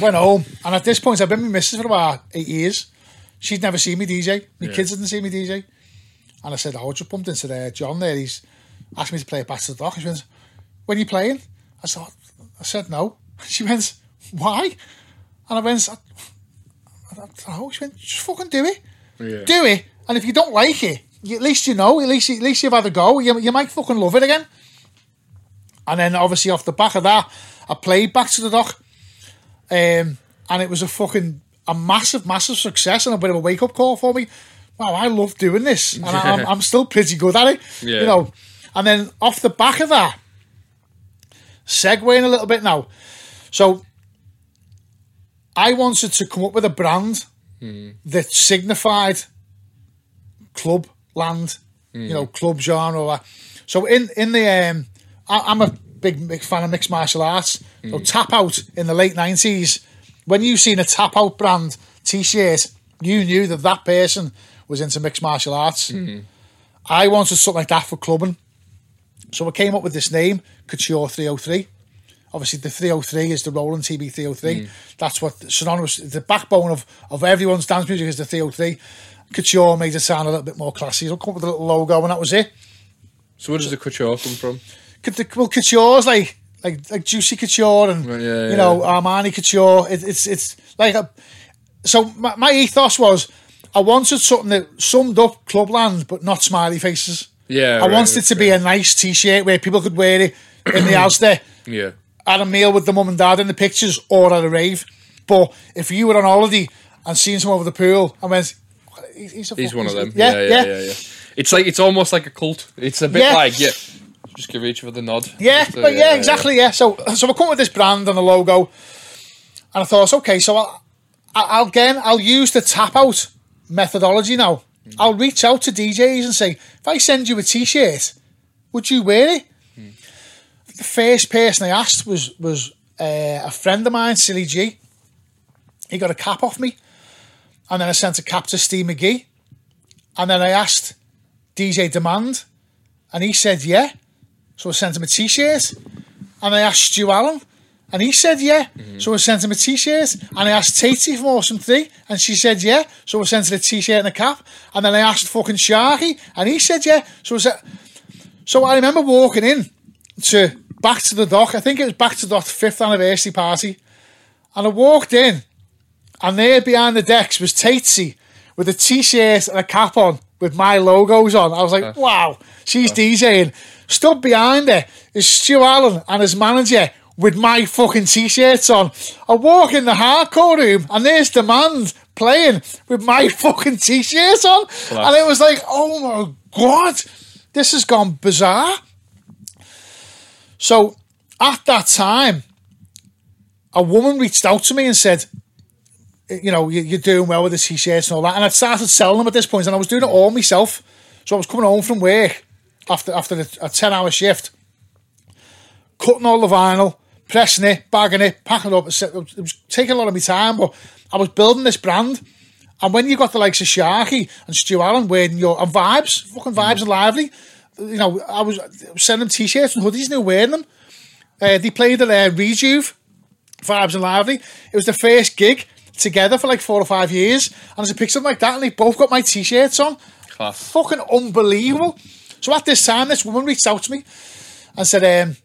Speaker 5: Went home, and at this point, I've been with my missus for about eight years. She'd never seen me DJ. My kids didn't see me DJ. And I said, oh, I just bumped into there, John there. He's asked me to play a Back to the Dock. She went, when are you playing? I said, I said no. She went, why? And I went, I, I don't know. She went, just fucking do it.
Speaker 4: Yeah.
Speaker 5: Do it. And if you don't like it, you, at least you know. At least, at least you've had a go. You, you might fucking love it again. And then obviously off the back of that, I played Back to the Dock. Um, and it was a fucking a massive, massive success and a bit of a wake up call for me. Wow, I love doing this, and I, I'm, I'm still pretty good at it.
Speaker 4: Yeah.
Speaker 5: You know, and then off the back of that, segueing a little bit now. So I wanted to come up with a brand that signified club land, you know, club genre. So in in the um, I, I'm a big, big fan of mixed martial arts. So Tap Out in the late nineties, when you seen a Tap Out brand T-shirt, you knew that that person was into mixed martial arts. Mm-hmm. I wanted something like that for clubbing, so I came up with this name, Couture Three Hundred Three. Obviously, the 303 is the Roland TB 303. Mm. That's what synonymous. The backbone of, of everyone's dance music is the 303. Couture made it sound a little bit more classy. It'll come up with a little logo, and that was it.
Speaker 4: So where does the couture come from?
Speaker 5: Could the- Well, Couture's like like like Juicy Couture and
Speaker 4: Right, yeah,
Speaker 5: you
Speaker 4: yeah.
Speaker 5: know Armani Couture. It, it's it's like a. So my, my ethos was I wanted something that summed up Clubland, but not smiley faces.
Speaker 4: Yeah,
Speaker 5: I
Speaker 4: right,
Speaker 5: wanted it to be a nice T-shirt where people could wear it in the house there
Speaker 4: Yeah.
Speaker 5: at a meal with the mum and dad in the pictures or at a rave. But if you were on holiday and seen someone over the pool and went, he's, he's, a
Speaker 4: He's one of them.
Speaker 5: Yeah,
Speaker 4: Yeah, yeah, yeah, yeah. It's like it's almost like a cult. It's a bit
Speaker 5: Yeah.
Speaker 4: like yeah. Just give each other the nod.
Speaker 5: Yeah,
Speaker 4: uh,
Speaker 5: but yeah, exactly. Yeah. So, so I come with this brand and a logo, and I thought, okay, so I'll, I'll again, I'll use the tap out methodology now. I'll reach out to DJs and say, if I send you a T-shirt, would you wear it? The first person I asked was was uh, a friend of mine, Silly G. He got a cap off me, and then I sent a cap to Steve McGee, and then I asked DJ Demand, and he said yeah. So I sent him a t-shirt and I asked Stu Allen and he said yeah. Mm-hmm. So I sent him a t-shirt and I asked Tatey from Awesome 3 and she said yeah. So I sent her a t-shirt and a cap and then I asked fucking Sharky and he said yeah. So I said, so I remember walking in to Back to the Dock. I think it was Back to the Dock fifth anniversary party. And I walked in and there behind the decks was Tatesy with a t-shirt and a cap on with my logos on. I was like, wow, she's DJing. Stood behind her is Stu Allen and his manager with my fucking t-shirts on. I walk in the hardcore room and there's Demand playing with my fucking t-shirts on. And it was like, oh my God, this has gone bizarre. So at that time, a woman reached out to me and said, you know, you- you're doing well with the t-shirts and all that. And I'd started selling them at this point, and I was doing it all myself. So I was coming home from work after after a, a 10-hour shift, cutting all the vinyl, pressing it, bagging it, packing it up. It was taking a lot of my time, but I was building this brand. And when you got the likes of Sharky and Stu Allen wearing your and vibes, fucking vibes and lively, you know, I was sending them t-shirts and hoodies and they were wearing them. Uh, they played at uh, Rejuve, Vibes and Lively. It was the first gig together for like four or five years. And there's a picture like that, and they both got my t-shirts on.
Speaker 4: Class.
Speaker 5: Fucking unbelievable. So at this time, this woman reached out to me and said, um,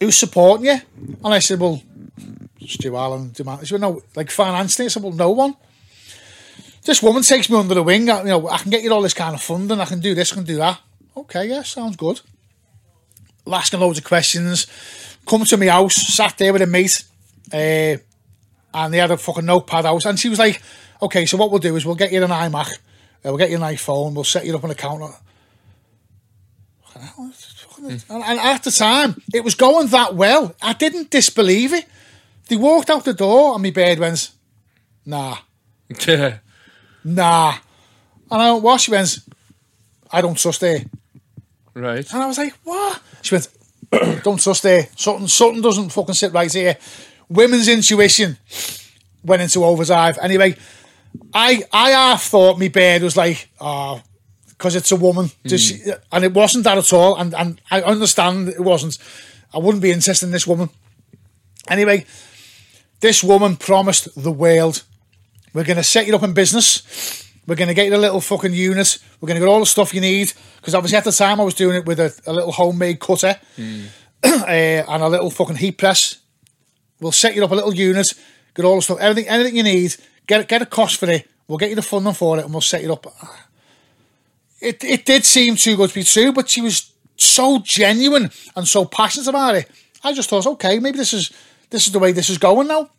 Speaker 5: who's supporting you? And I said, well, Stu Allen, demand. She went, no, like financially. I said, well, no one. This woman takes me under the wing. I- You know, I can get you all this kind of funding. I can do this, I can do that. Okay, yeah, sounds good. Asking loads of questions. Come to my house, sat there with a mate, uh, and they had a fucking notepad out. And she was like, okay, so what we'll do is we'll get you an iMac, uh, we'll get you an iPhone, we'll set you up an account. And, and at the time, it was going that well. I didn't disbelieve it. They walked out the door, and my bird went, nah,
Speaker 4: Yeah.
Speaker 5: nah. And I went, what? She went, I don't trust her.
Speaker 4: Right.
Speaker 5: And I was like, what? She went, don't trust her. Something, something doesn't fucking sit right here. Women's intuition went into overdrive. Anyway, I I half thought my bird was like, oh, because it's a woman. Does she, and it wasn't that at all. And, and I understand it wasn't. I wouldn't be interested in this woman. Anyway, this woman promised the world. We're going to set you up in business. We're going to get you a little fucking unit. We're going to get all the stuff you need. Because obviously at the time I was doing it with a, a little homemade cutter uh, and a little fucking heat press. We'll set you up a little unit, get all the stuff, everything, anything you need. Get get a cost for it. We'll get you the funding for it, and we'll set you up. It it did seem too good to be true, but she was so genuine and so passionate about it. I just thought, okay, maybe this is this is the way this is going now.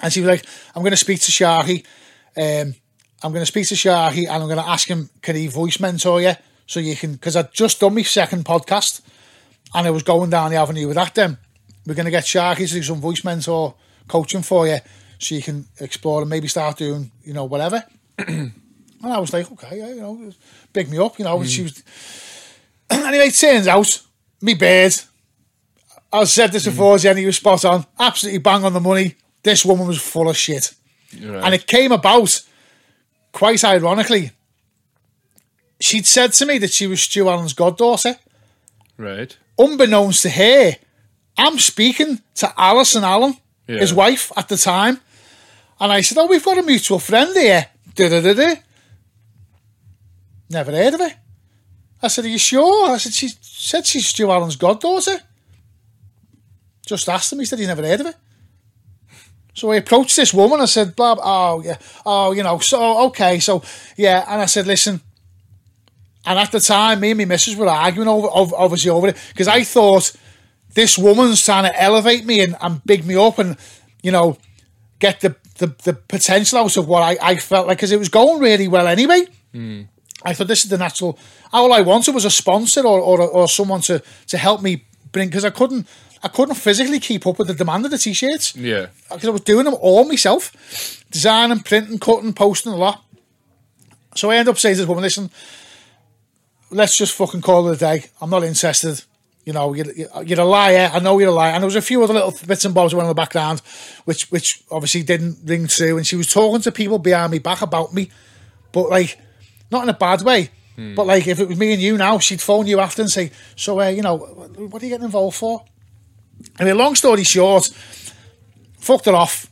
Speaker 5: And she was like, I'm going to speak to Sharky. Um, I'm going to speak to Sharky and I'm going to ask him, can he voice mentor you? So you can, because I'd just done my second podcast and I was going down the avenue with that then. We're going to get Sharky to do some voice mentor coaching for you so you can explore and maybe start doing, you know, whatever. and I was like, okay, yeah, you know, pick me up, you know. And she was. anyway, it turns out, me bird I said this mm-hmm. before, Jenny, you was spot on. Absolutely bang on the money. This woman was full of shit.
Speaker 4: Right.
Speaker 5: And it came about, quite ironically, she'd said to me that she was Stu Allen's goddaughter.
Speaker 4: right.
Speaker 5: Unbeknownst to her, I'm speaking to Alison Allen,
Speaker 4: Yeah.
Speaker 5: his wife at the time. And I said, Oh, we've got a mutual friend here. Da-da-da-da. Never heard of her. I said, Are you sure? I said, She said she's Stu Allen's goddaughter. Just asked him. He said he's never heard of her. So I approached this woman. I said, blah, oh, yeah. Oh, you know, so, okay. So, yeah. And I said, listen. And at the time, me and my missus were arguing over, over obviously over it because I thought this woman's trying to elevate me and, and big me up and, you know, get the, the, the potential out of what I, I felt like because it was going really well anyway. Hmm. I thought this is the natural. All I wanted was a sponsor or or, or someone to to help me bring because I couldn't I couldn't physically keep up with the demand of the t-shirts
Speaker 4: Yeah.
Speaker 5: because I was doing them all myself, designing, printing, cutting, posting a lot. So I end up saying to this woman, "Listen, let's just fucking call it a day. I'm not interested. You know, you're, you're a liar. I know you're a liar." And there was a few other little bits and bobs went in the background, which which obviously didn't ring true. And she was talking to people behind me back about me, but like not in a bad way. Hmm. But like if it was me and you now, she'd phone you after and say, "So, uh, you know, what are you getting involved for?" I mean, long story short, fucked her off,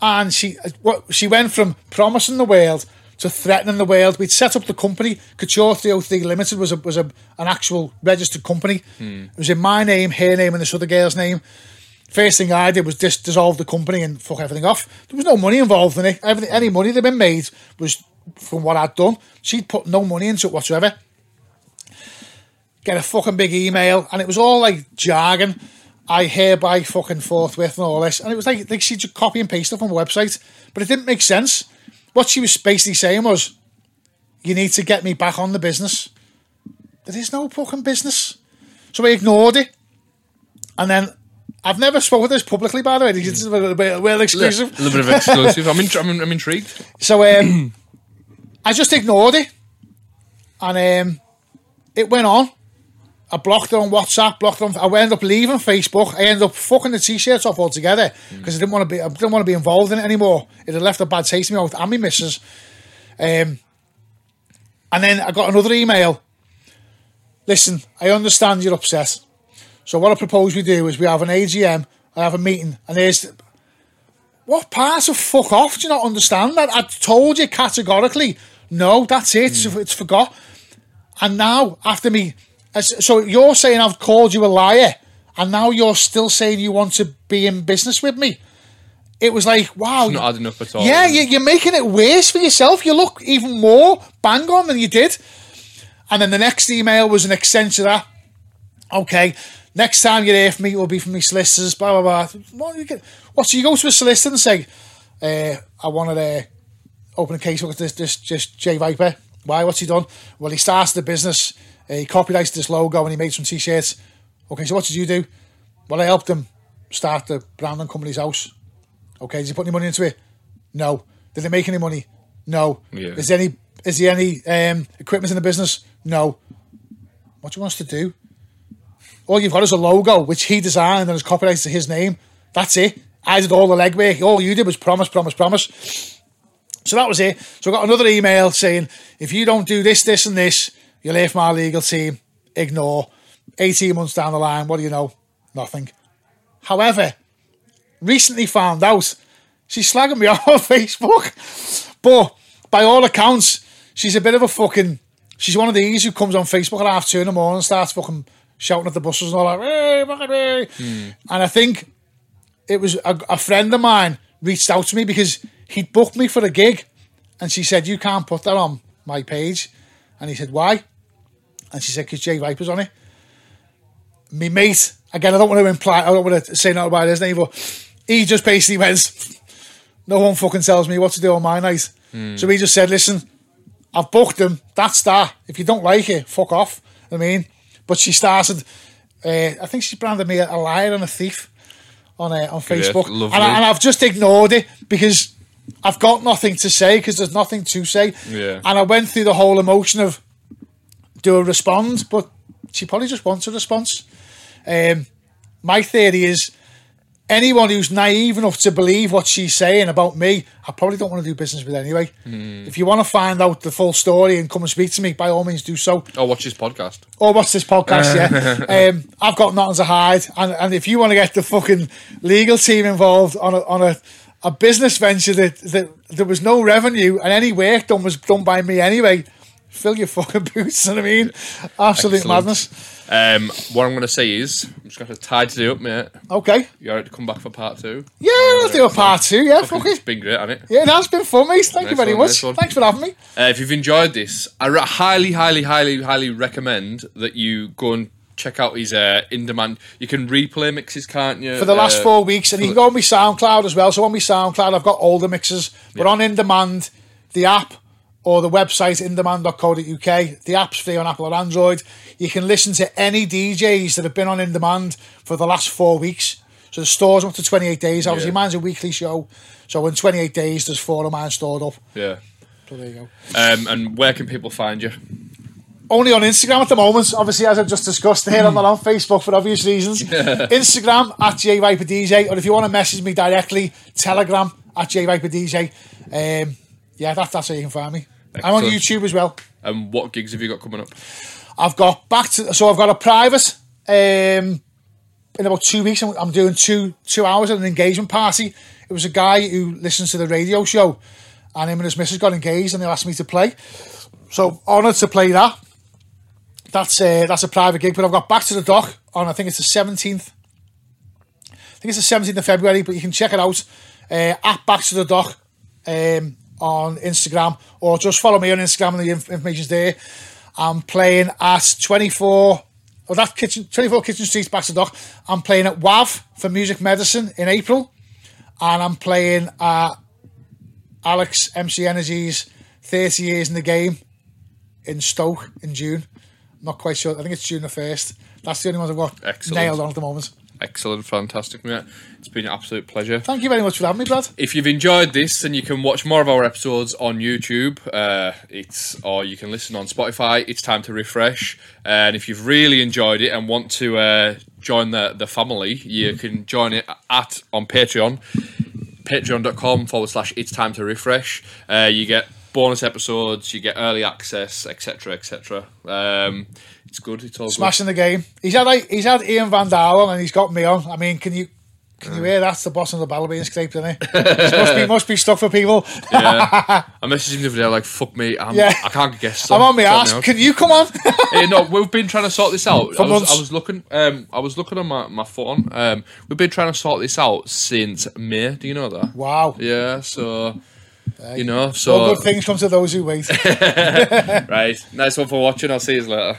Speaker 5: and she uh, what she went from promising the world to threatening the world. We'd set up the company. Couture 303 Limited was a was a, an actual registered company. Hmm. It was in my name, her name, and this other girl's name. First thing I did was dis- dissolve the company and fuck everything off. There was no money involved in it. Everything, any money that had been made was from what I'd done. She'd put no money into it whatsoever. Get a fucking big email, and it was all like jargon. I hereby fucking forthwith and all this. And it was like, like she'd just copy and paste it from a website, but it didn't make sense. What she was basically saying was, you need to get me back on the business. There is no fucking business. So I ignored it. And then I've never spoken this publicly, by the way. This is a little bit well exclusive.
Speaker 4: A little bit of exclusive. I'm, in, I'm, I'm intrigued.
Speaker 5: So um, I just ignored it, and um, it went on. I blocked it on WhatsApp. Blocked it on. I ended up leaving Facebook. I ended up fucking the t-shirts off altogether because I didn't want to be. I didn't want to be involved in it anymore. It had left a bad taste in my mouth and my missus. Um, and then I got another email. Listen, I understand you're upset. So what I propose we do is we have an AGM. I have a meeting, and there's what part of fuck off do you not understand that? I told you categorically, no, that's it. It's, it's forgot. And now, after me, so you're saying I've called you a liar, and now you're still saying you want to be in business with me. It was like, wow.
Speaker 4: Not adding up at all.
Speaker 5: Yeah, you, you're making it worse for yourself. You look even more bang on than you did. And then the next email was an extension of that. Okay, next time you hear from me, it will be from me solicitors, blah, blah, blah. What, you get, what so you go to a solicitor and say, uh, I wanted to open a case with this, this, just Jay Viper. Why? What's he done? Well, he started the business, uh, he copyrighted this logo and he made some t-shirts. Okay, so what did you do? Well, I helped him start the branding company's house. Okay, did he put any money into it? No. Did they make any money? No.
Speaker 4: Yeah.
Speaker 5: Is there any is there any um, equipment in the business? No. What do you want us to do? All you've got is a logo which he designed and is copyrighted to his name. That's it. I did all the legwork. All you did was promise, promise, promise. So that was it. So I got another email saying, if you don't do this, this, and this, you'll hear from our legal team. Ignore. 18 months down the line, what do you know? Nothing. However, recently found out she's slagging me off on Facebook. But by all accounts, she's a bit of a fucking. She's one of these who comes on Facebook at half two in the morning and starts fucking shouting at the buses and all that. "Hey, fucking hey." Hmm. And I think it was a, a friend of mine reached out to me because he'd booked me for a gig, and she said, "You can't put that on my page," and he said, "Why?" And she said, "Because Jay Viper's on it." Me mate, again, I don't want to imply, I don't want to say nothing about his name, but he just basically went, "No one fucking tells me what to do on my night." So he just said, "Listen, I've booked him. That's that. If you don't like it, fuck off." I mean, but she started. Uh, I think she branded me a liar and a thief on uh, on Facebook, and. I, and I've just ignored it because I've got nothing to say because there's nothing to say.
Speaker 4: Yeah.
Speaker 5: And I went through the whole emotion of do a respond, but she probably just wants a response. Um, my theory is anyone who's naive enough to believe what she's saying about me, I probably don't want to do business with anyway. If you want to find out the full story and come and speak to me, by all means do so.
Speaker 4: Oh, watch this podcast.
Speaker 5: Or watch this podcast, yeah. Um, I've got nothing to hide, and, and if you want to get the fucking legal team involved on a on a, a business venture that, that there was no revenue and any work done was done by me anyway, fill your fucking boots. You know what I mean? Absolute
Speaker 4: Excellent.
Speaker 5: madness.
Speaker 4: Um, what I'm going to say is, I'm just going to tie today up, mate.
Speaker 5: Okay,
Speaker 4: You alright to come back for part two?
Speaker 5: yeah, I'll do a part two. Yeah, fuck
Speaker 4: It's
Speaker 5: it.
Speaker 4: been great, hasn't it?
Speaker 5: Yeah, that's been fun, mate. Thank you
Speaker 4: Nice
Speaker 5: very
Speaker 4: one,
Speaker 5: much.
Speaker 4: nice.
Speaker 5: Thanks for having me.
Speaker 4: Uh, if you've enjoyed this, I highly, highly, highly, highly recommend that you go and check out his uh, in demand. You can replay mixes, can't you?
Speaker 5: for the last
Speaker 4: Uh,
Speaker 5: four weeks, and you can go on my SoundCloud as well. So on my SoundCloud, I've got all the mixes, but on In Demand, the app or the website indemand.co.uk. The app's free on Apple or Android. You can listen to any DJs that have been on In Demand for the last four weeks. So the store's up to 28 days. Obviously,
Speaker 4: Yeah.
Speaker 5: mine's a weekly show. So in 28 days, there's four of mine stored up.
Speaker 4: Yeah.
Speaker 5: So there you go.
Speaker 4: Um, and where can people find you?
Speaker 5: Only on Instagram at the moment, obviously, as I've just discussed here. I'm not on Facebook for obvious reasons. Instagram at JViperDJ, or if you want to message me directly, Telegram at JViperDJ. Um, yeah, that, that's how you can find me. I'm on YouTube as well.
Speaker 4: And what gigs have you got coming up?
Speaker 5: I've got back to so I've got a private um, in about two weeks. I'm, I'm doing two two hours at an engagement party. It was a guy who listens to the radio show, and him and his missus got engaged, and they asked me to play. So honoured to play that. That's uh, that's a private gig, but I've got back to the dock on I think it's the seventeenth. I think it's the seventeenth of February, but you can check it out uh, at Back to the Dock um, on Instagram, or just follow me on Instagram and the inf- information's there. I'm playing at 24, or that kitchen, 24 Kitchen Street, Back to the Dock. I'm playing at WAV for Music Medicine in April, and I'm playing at Alex MC Energy's 30 Years in the Game in Stoke in June. Not quite sure. I think it's June the 1st. That's the only one I've got
Speaker 4: Excellent.
Speaker 5: nailed on at the moment.
Speaker 4: Excellent, fantastic, mate. It's been an absolute pleasure.
Speaker 5: Thank you very much for having me, Brad.
Speaker 4: If you've enjoyed this, then you can watch more of our episodes on YouTube. Uh, it's or you can listen on Spotify. It's time to Riffresh. And if you've really enjoyed it and want to uh, join the the family, you can join it at on Patreon, patreon.com forward slash. It's time to Riffresh. Uh, you get bonus episodes, you get early access, etc., etc. Um, it's good. It's all
Speaker 5: Smashing the game. He's had like, he's had Ian Van Dalen and he's got me on. I mean, can you can you hear that's the boss of the ball being scraped, isn't it? It must be must be stuck for people.
Speaker 4: Yeah. I messaged him the other day like, "Fuck me, I'm,
Speaker 5: Yeah.
Speaker 4: I can't get guests."
Speaker 5: I'm on my
Speaker 4: Sort me
Speaker 5: ass.
Speaker 4: out.
Speaker 5: Can you come on?
Speaker 4: Eh, no, we've been trying to sort this out. I was,
Speaker 5: months.
Speaker 4: I was looking. Um, I was looking on my, my phone. Um, we've been trying to sort this out since May. Do you know that?
Speaker 5: wow.
Speaker 4: Yeah. So you know.
Speaker 5: All
Speaker 4: So
Speaker 5: good things come to those who wait.
Speaker 4: right. Nice one for watching. I'll see you later.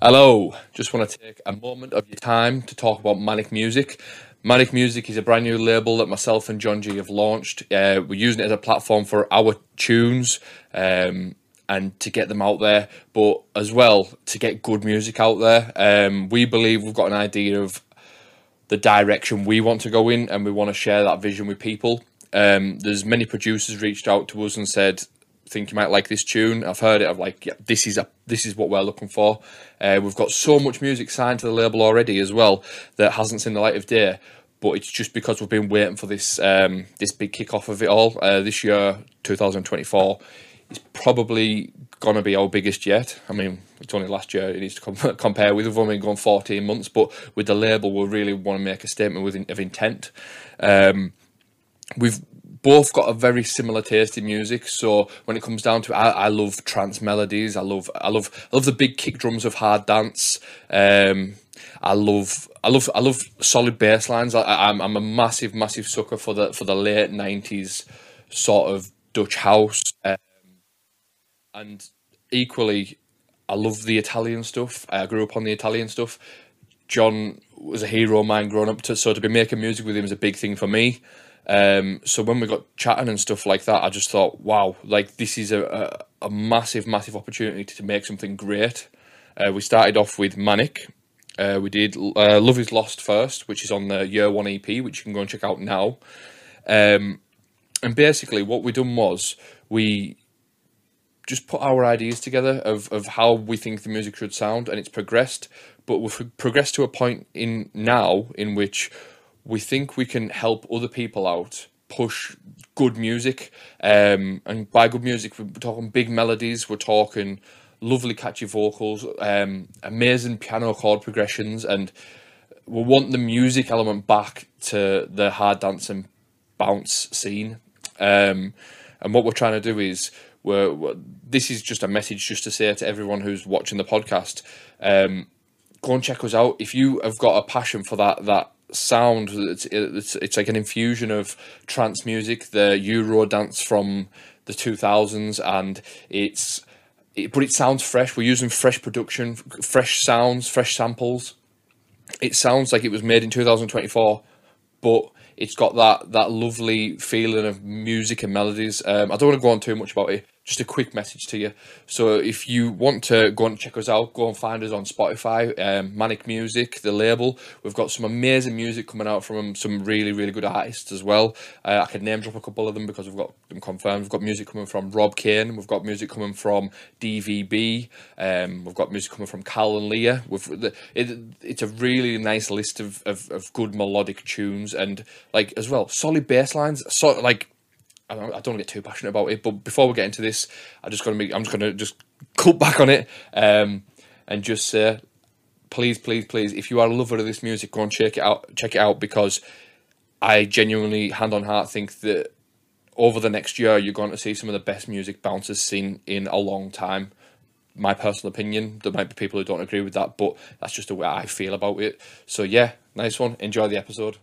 Speaker 4: Hello. Just want to take a moment of your time to talk about Manic Music. Manic Music is a brand new label that myself and John G have launched. Uh, we're using it as a platform for our tunes um, and to get them out there, but as well to get good music out there. Um, we believe we've got an idea of the direction we want to go in, and we want to share that vision with people. Um, there's many producers reached out to us and said, "Think you might like this tune." I've heard it. I'm like, "Yeah, this is a this is what we're looking for." Uh, we've got so much music signed to the label already as well that hasn't seen the light of day. But it's just because we've been waiting for this um, this big kickoff of it all. Uh, this year, 2024, is probably gonna be our biggest yet. I mean, it's only last year it needs to com- compare with. We've only gone 14 months, but with the label, we really want to make a statement with in- of intent. Um, we've both got a very similar taste in music. So when it comes down to, it, I, I love trance melodies. I love, I love, I love the big kick drums of hard dance. Um, I love, I love, I love solid bass lines. I, I- I'm, I'm a massive, massive sucker for the for the late '90s sort of Dutch house. Um, and equally, I love the Italian stuff. I grew up on the Italian stuff. John was a hero of mine growing up, to, so to be making music with him is a big thing for me. Um, so when we got chatting and stuff like that, I just thought, wow, like this is a, a, a massive, massive opportunity to make something great. Uh, we started off with Manic. Uh, we did uh, Love Is Lost first, which is on the Year One EP, which you can go and check out now. Um, and basically, what we done was we just put our ideas together of, of how we think the music should sound, and it's progressed. But we've progressed to a point in now in which we think we can help other people out push good music. Um, and by good music, we're talking big melodies. We're talking lovely, catchy vocals, um, amazing piano chord progressions, and we want the music element back to the hard dancing bounce scene. Um, and what we're trying to do is we're, we're, this is just a message just to say to everyone who's watching the podcast um, go and check us out if you have got a passion for that that sound it's, it's, it's like an infusion of trance music the euro dance from the 2000s and it's it, but it sounds fresh we're using fresh production fresh sounds fresh samples it sounds like it was made in 2024 but it's got that that lovely feeling of music and melodies. Um, I don't want to go on too much about it. Just a quick message to you. So if you want to go and check us out, go and find us on Spotify, um, Manic Music, the label. We've got some amazing music coming out from some really really good artists as well. Uh, I could name drop a couple of them because we've got them confirmed. We've got music coming from Rob Kane. We've got music coming from DVB. Um, we've got music coming from Cal and Leah. It, it's a really nice list of, of, of good melodic tunes and like as well solid bass lines. So like I don't, want to get too passionate about it, but before we get into this, I just going to make. I'm just going to just cut back on it um, and just say, please, please, please, if you are a lover of this music, go and check it out. Check it out because I genuinely, hand on heart, think that over the next year you're going to see some of the best music bouncers seen in a long time. My personal opinion. There might be people who don't agree with that, but that's just the way I feel about it. So yeah, nice one. Enjoy the episode.